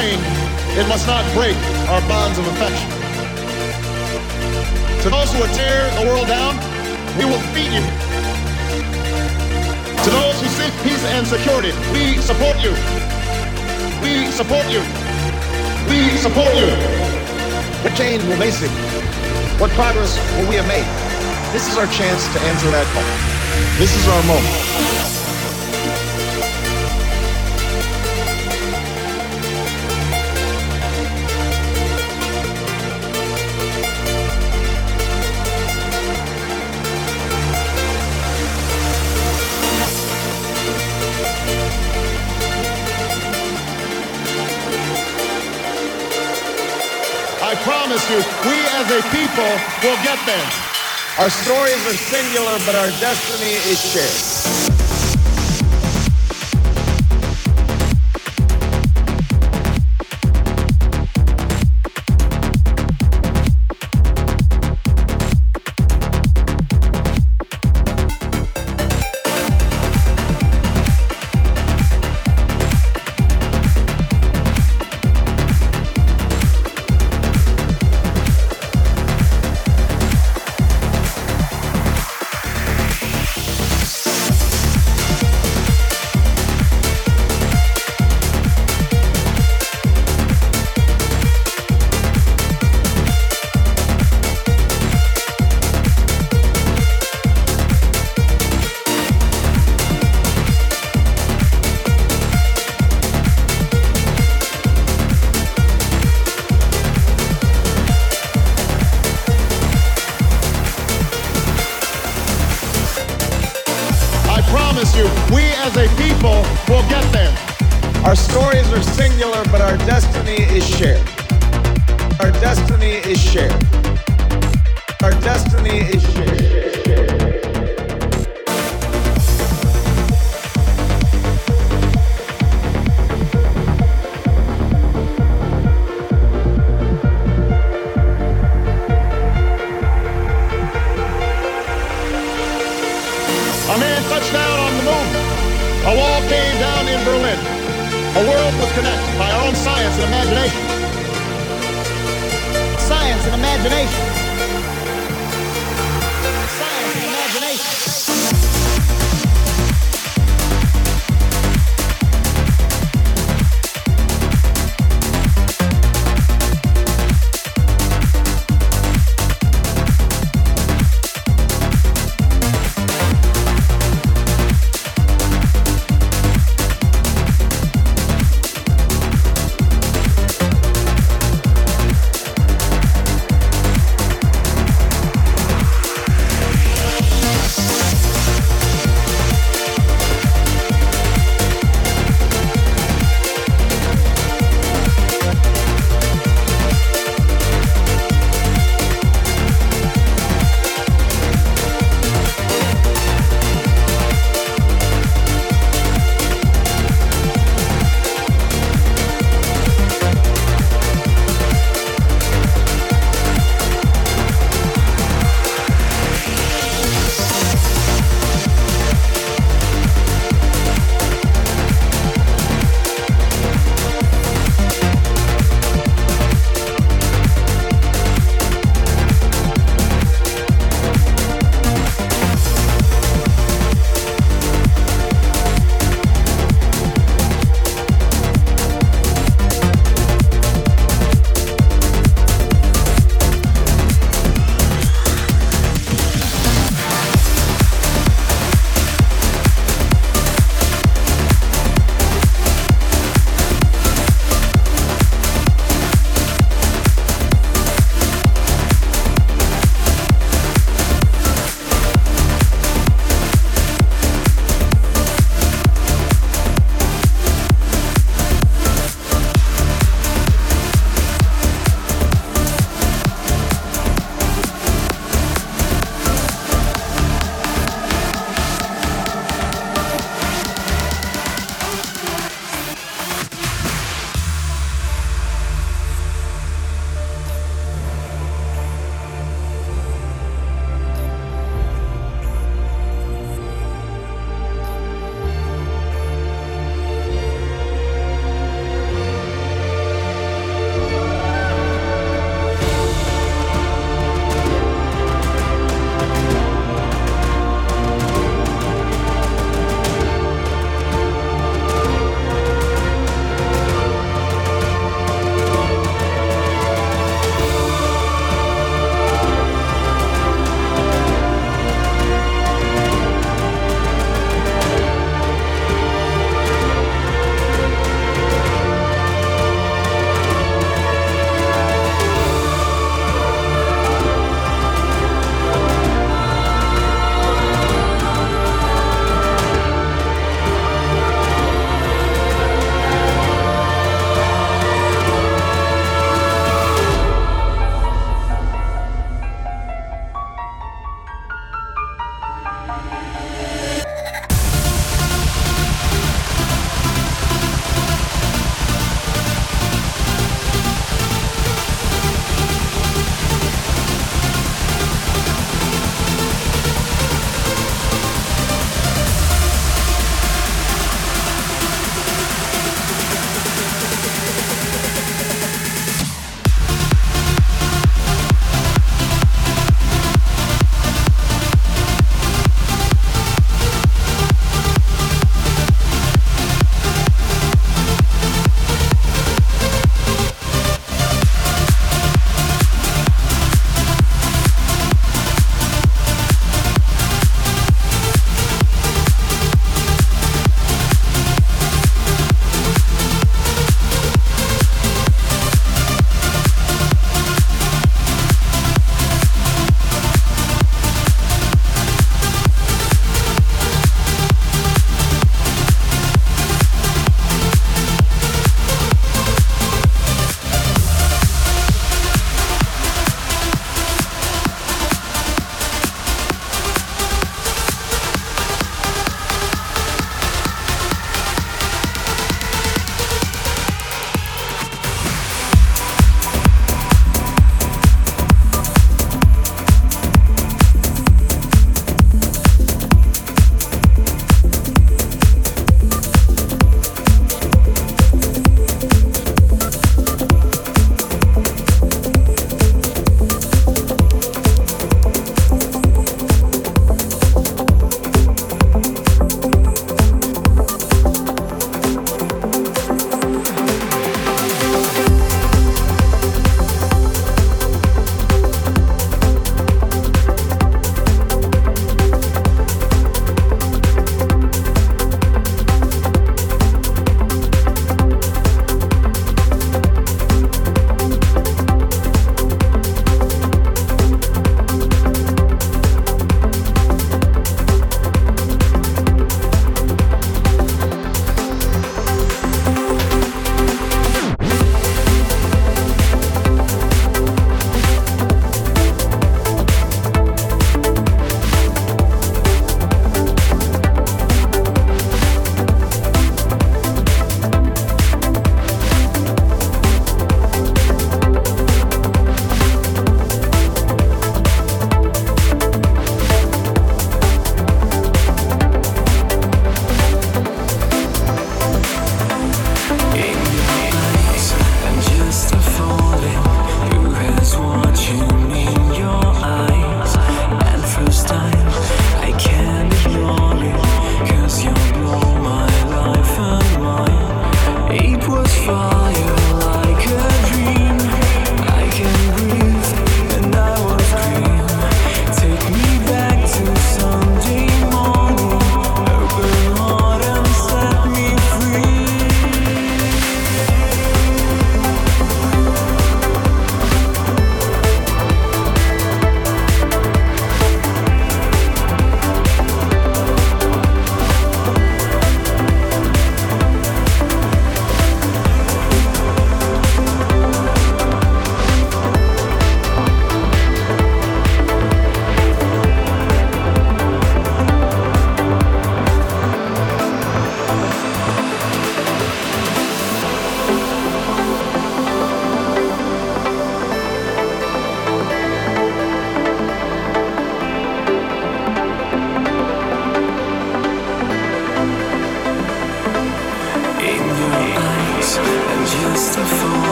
it must not break our bonds of affection. To those who would tear the world down, we will defeat you. To those who seek peace and security, we support you. We support you. We support you. What change will they see? What progress will we have made? This is our chance to answer that call. This is our moment. People will get there. Our stories are singular, but our destiny is shared.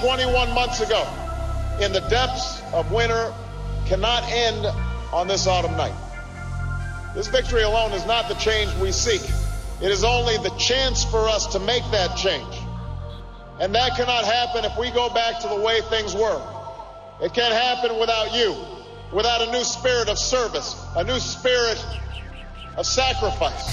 21 months ago in the depths of winter cannot end on this autumn night. This victory alone is not the change we seek. It is only the chance for us to make that change. And that cannot happen if we go back to the way things were. It can't happen without you, without a new spirit of service, a new spirit of sacrifice.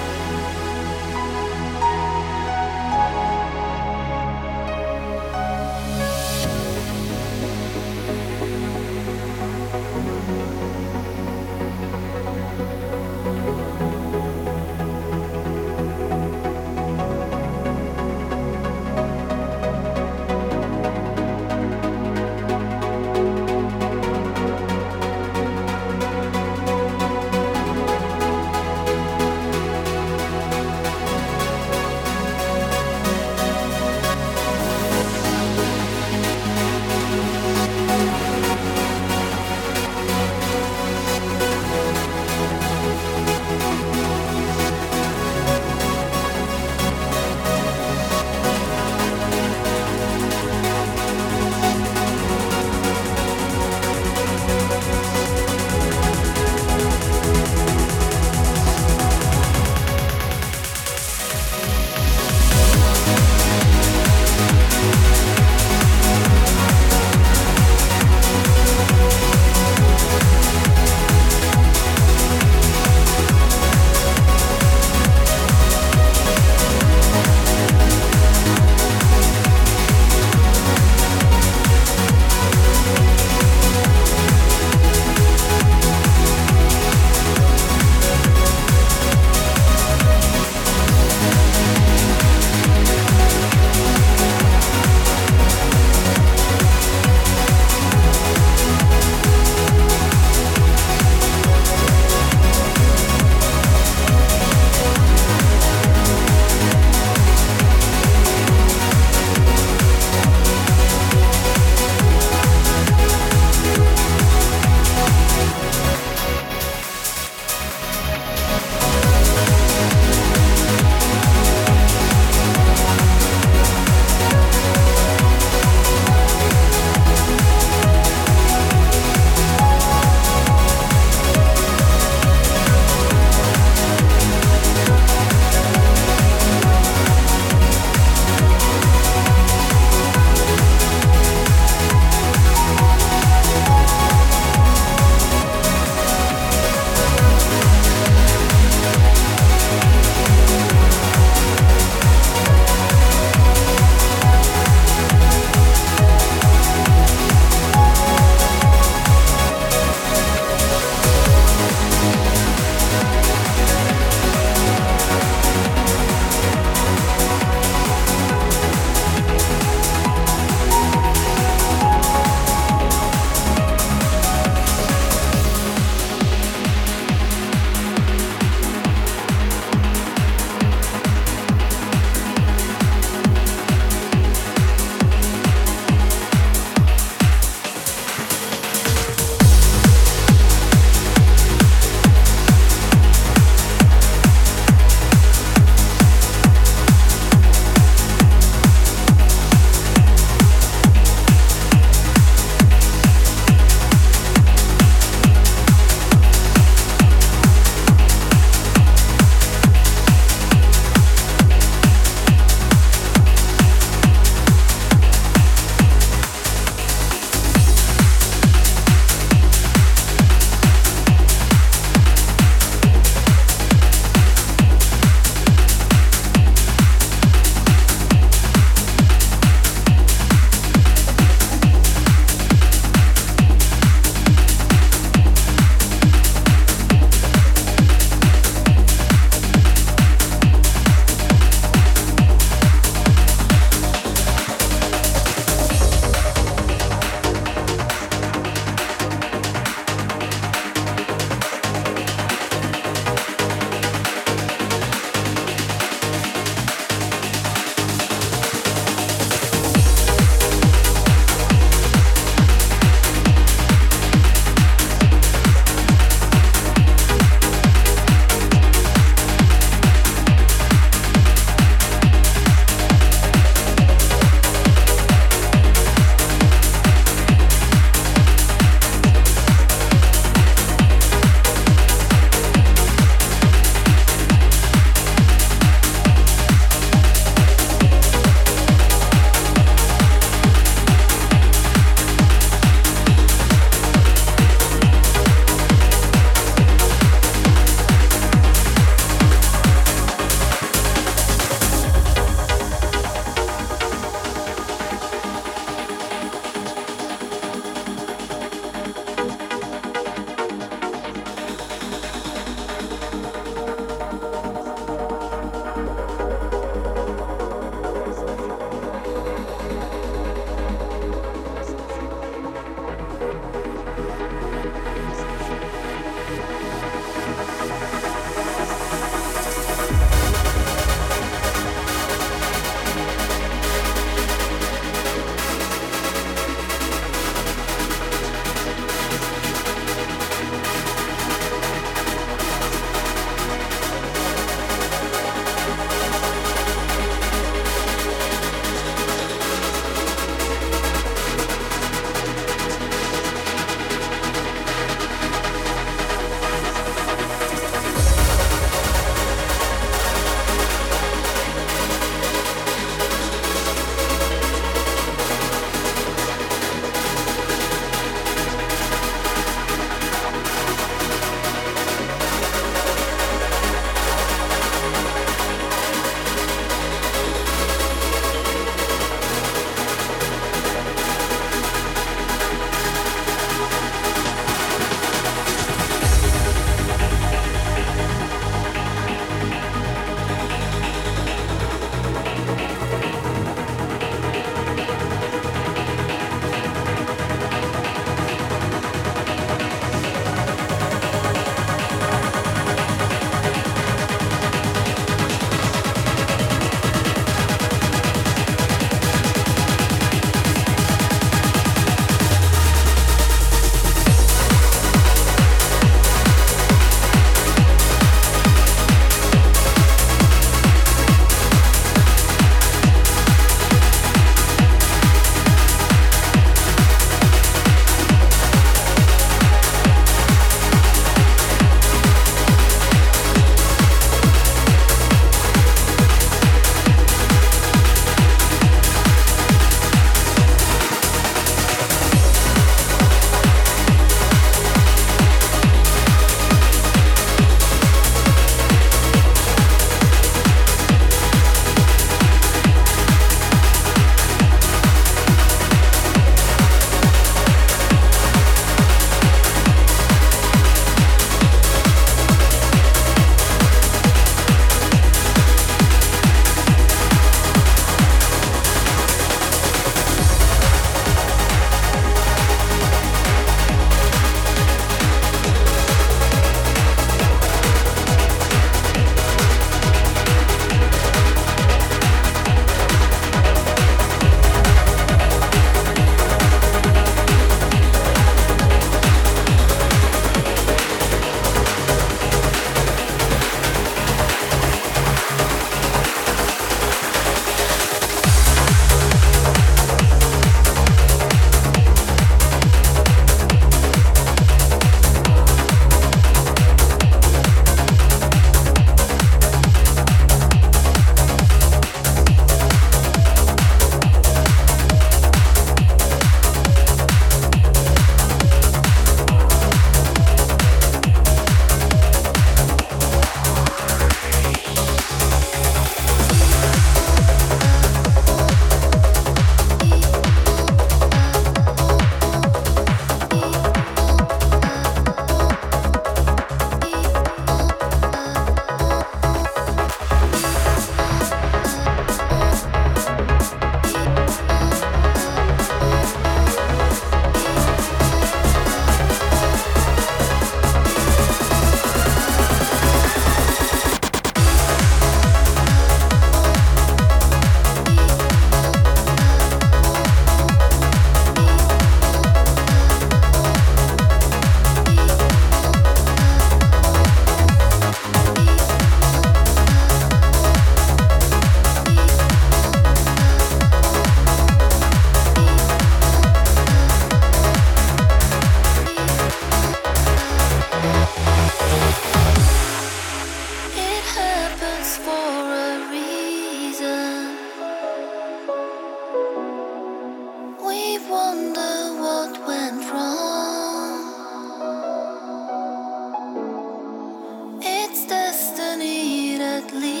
would leave.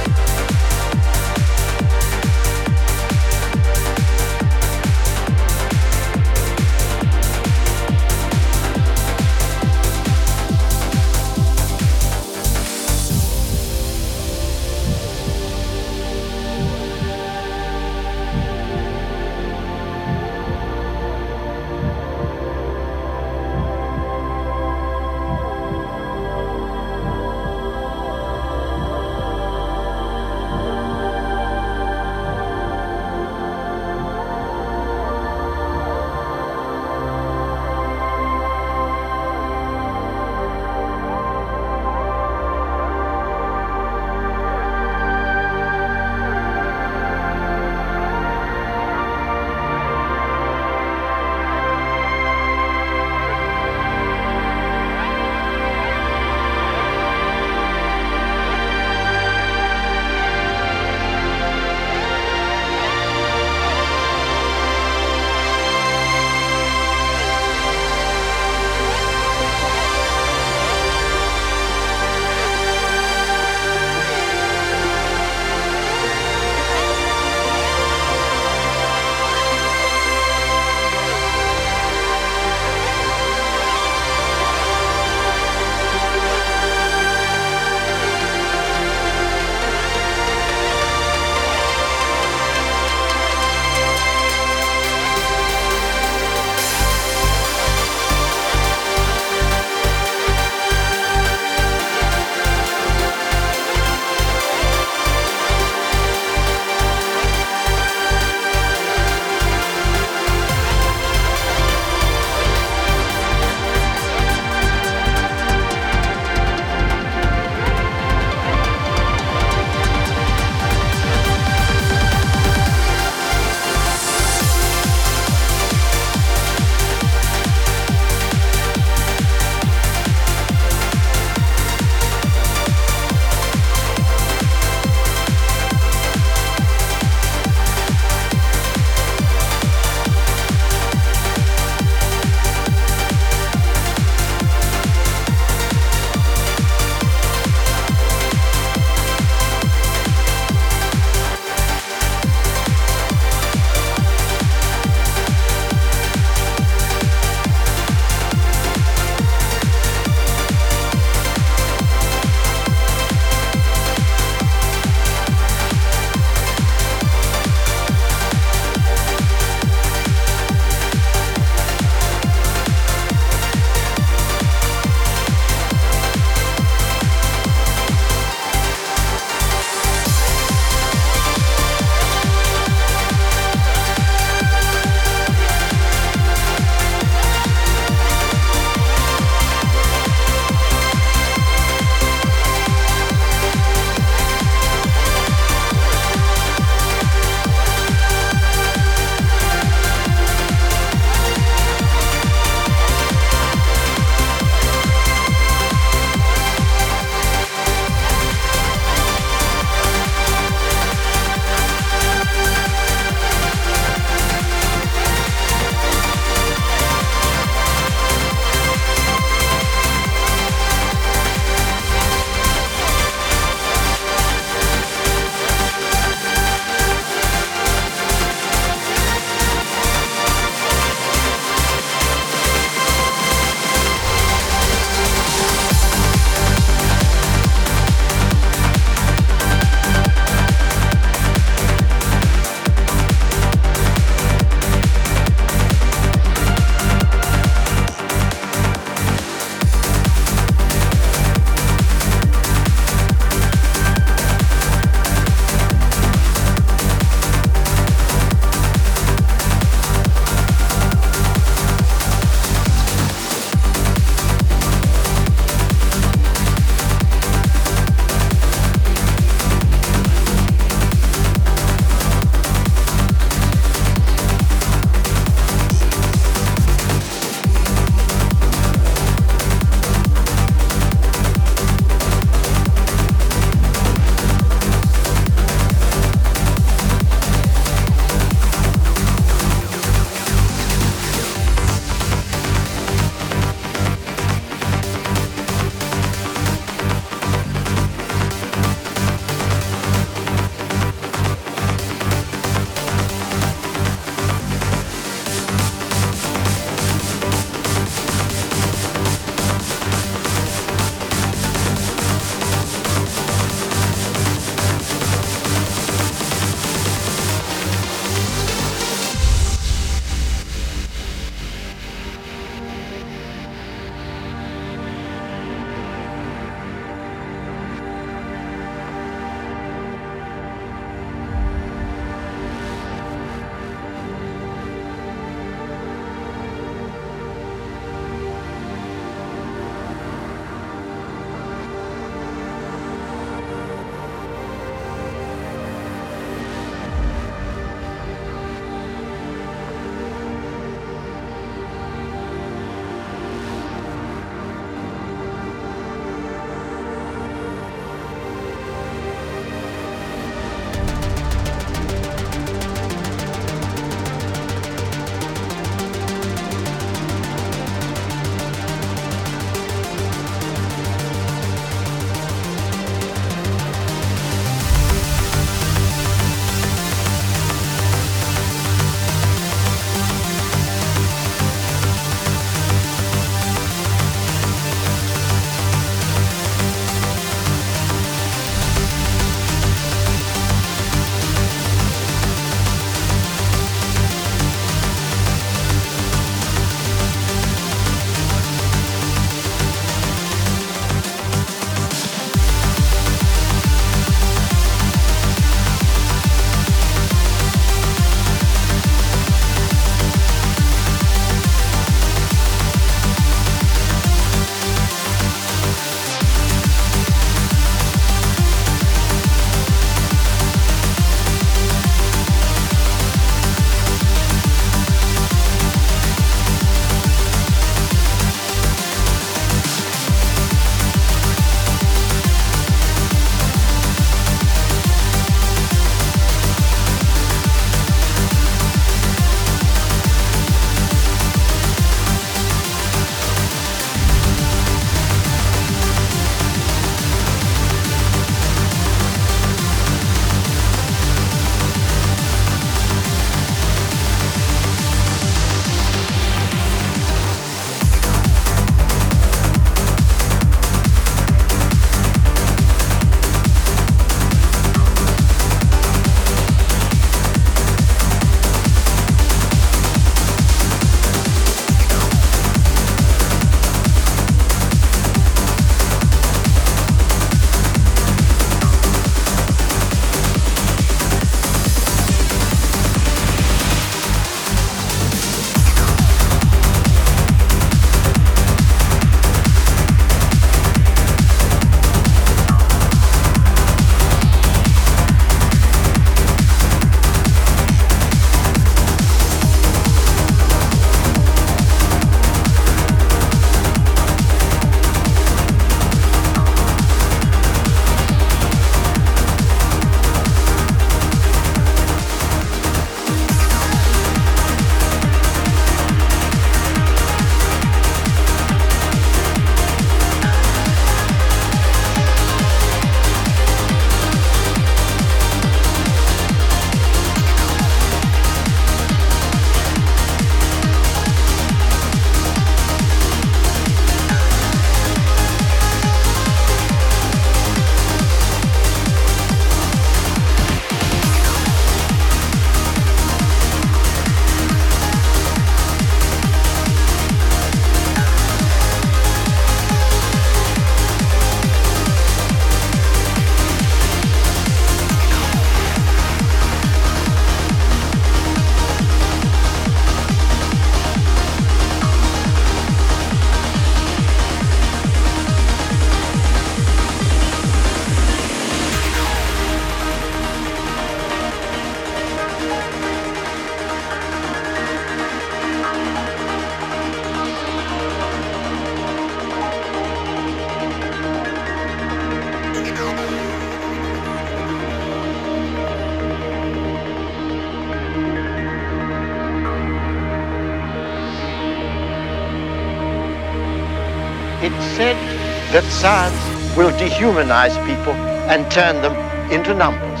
That science will dehumanize people and turn them into numbers.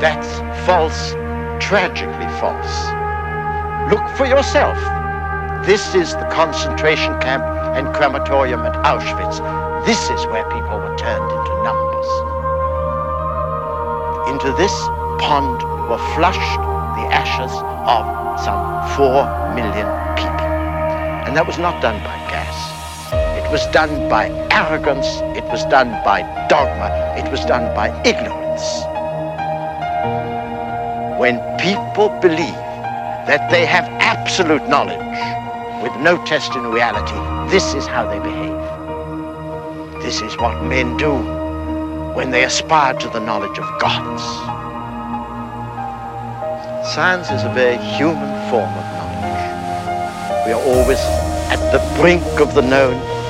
That's false, tragically false. Look for yourself. This is the concentration camp and crematorium at Auschwitz. This is where people were turned into numbers. Into this pond were flushed the ashes of some four million people. And that was not done by was done by arrogance. It was done by dogma. It was done by ignorance. When people believe that they have absolute knowledge with no test in reality, this is how they behave. This is what men do when they aspire to the knowledge of gods. Science is a very human form of knowledge. We are always at the brink of the known.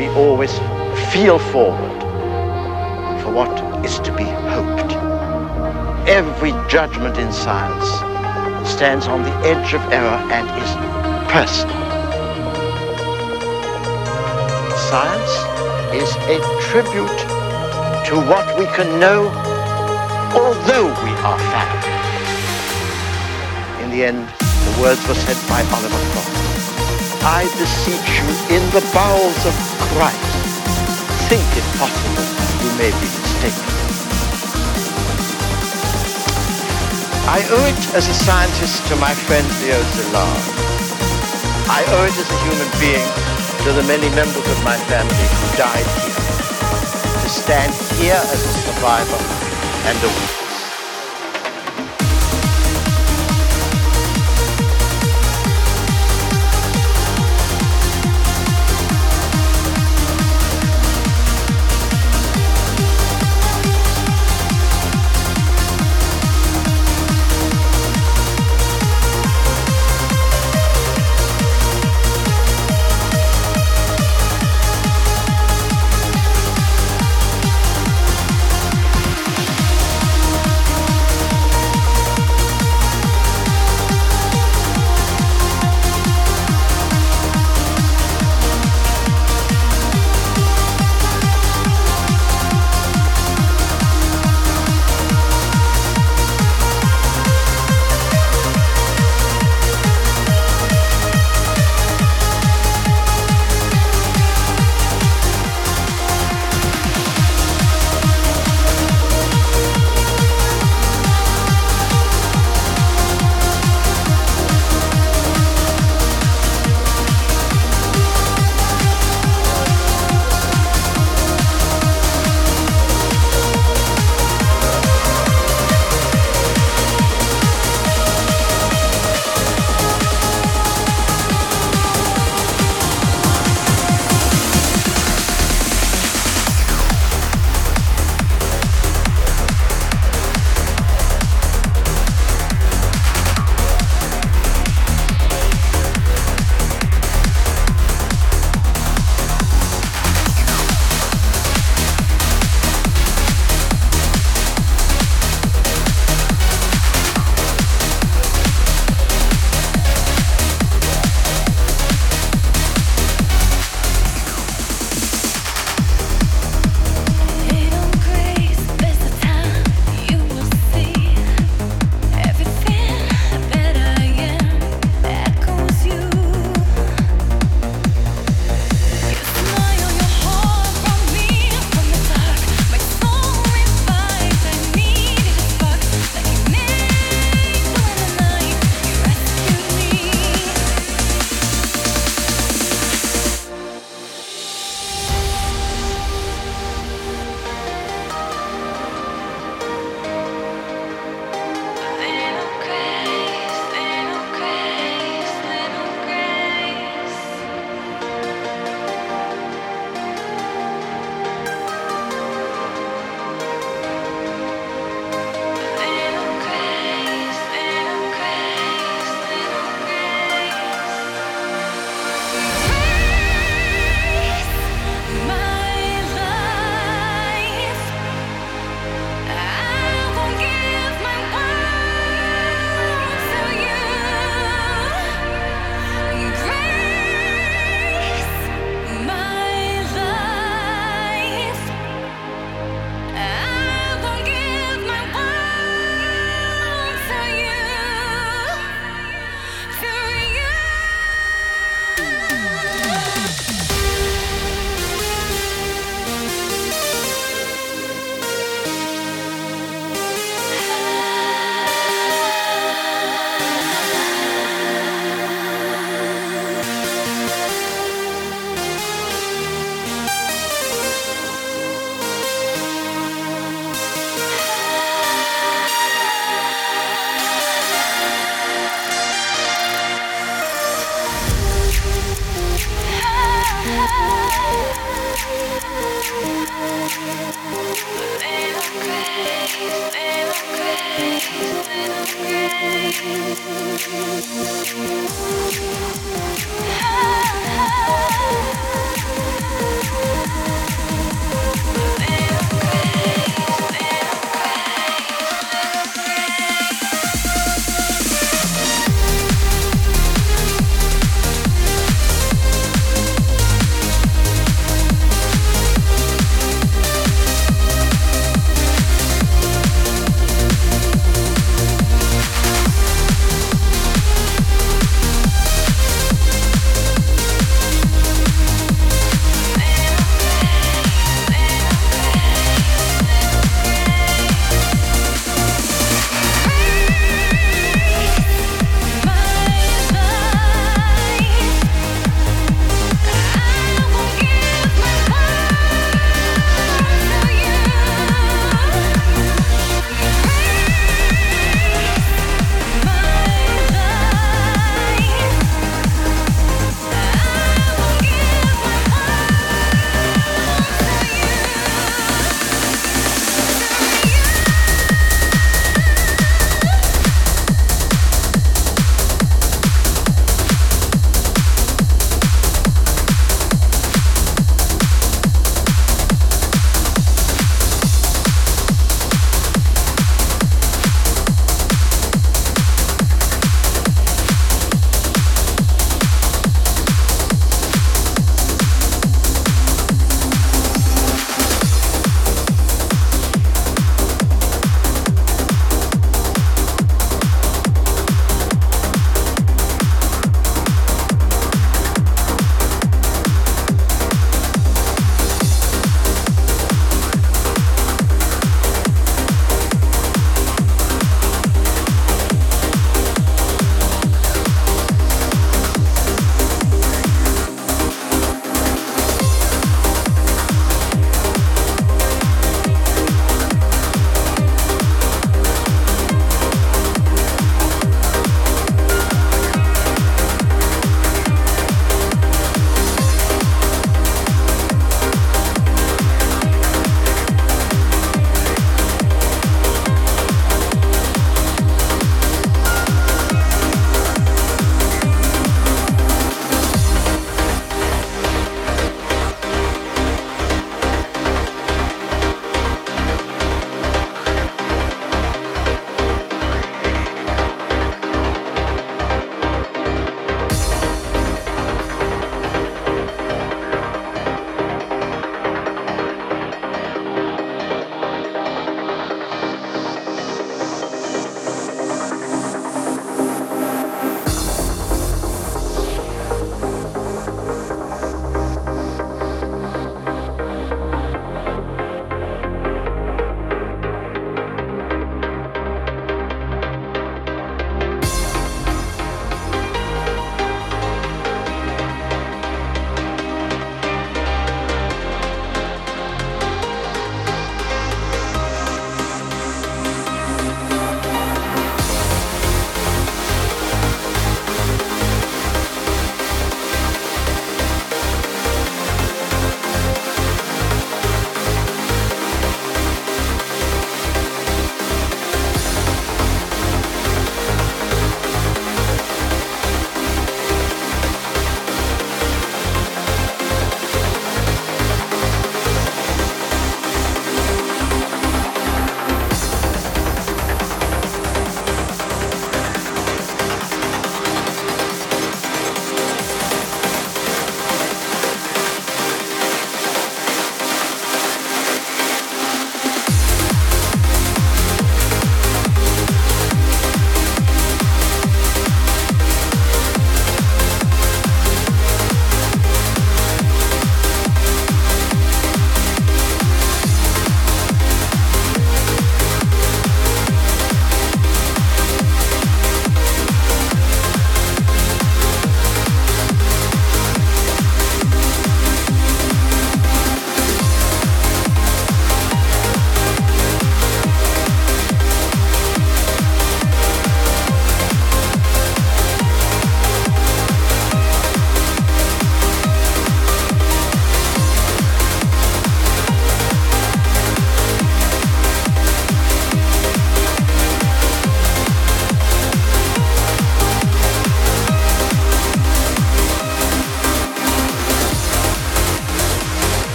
We always feel forward for what is to be hoped. Every judgment in science stands on the edge of error and is personal. Science is a tribute to what we can know, although we are fallible. In the end, the words were said by Oliver Cromwell. I beseech you in the bowels of Christ, think if possible you may be mistaken. I owe it as a scientist to my friend Leo Szilard. I owe it as a human being to the many members of my family who died here. To stand here as a survivor and a witness.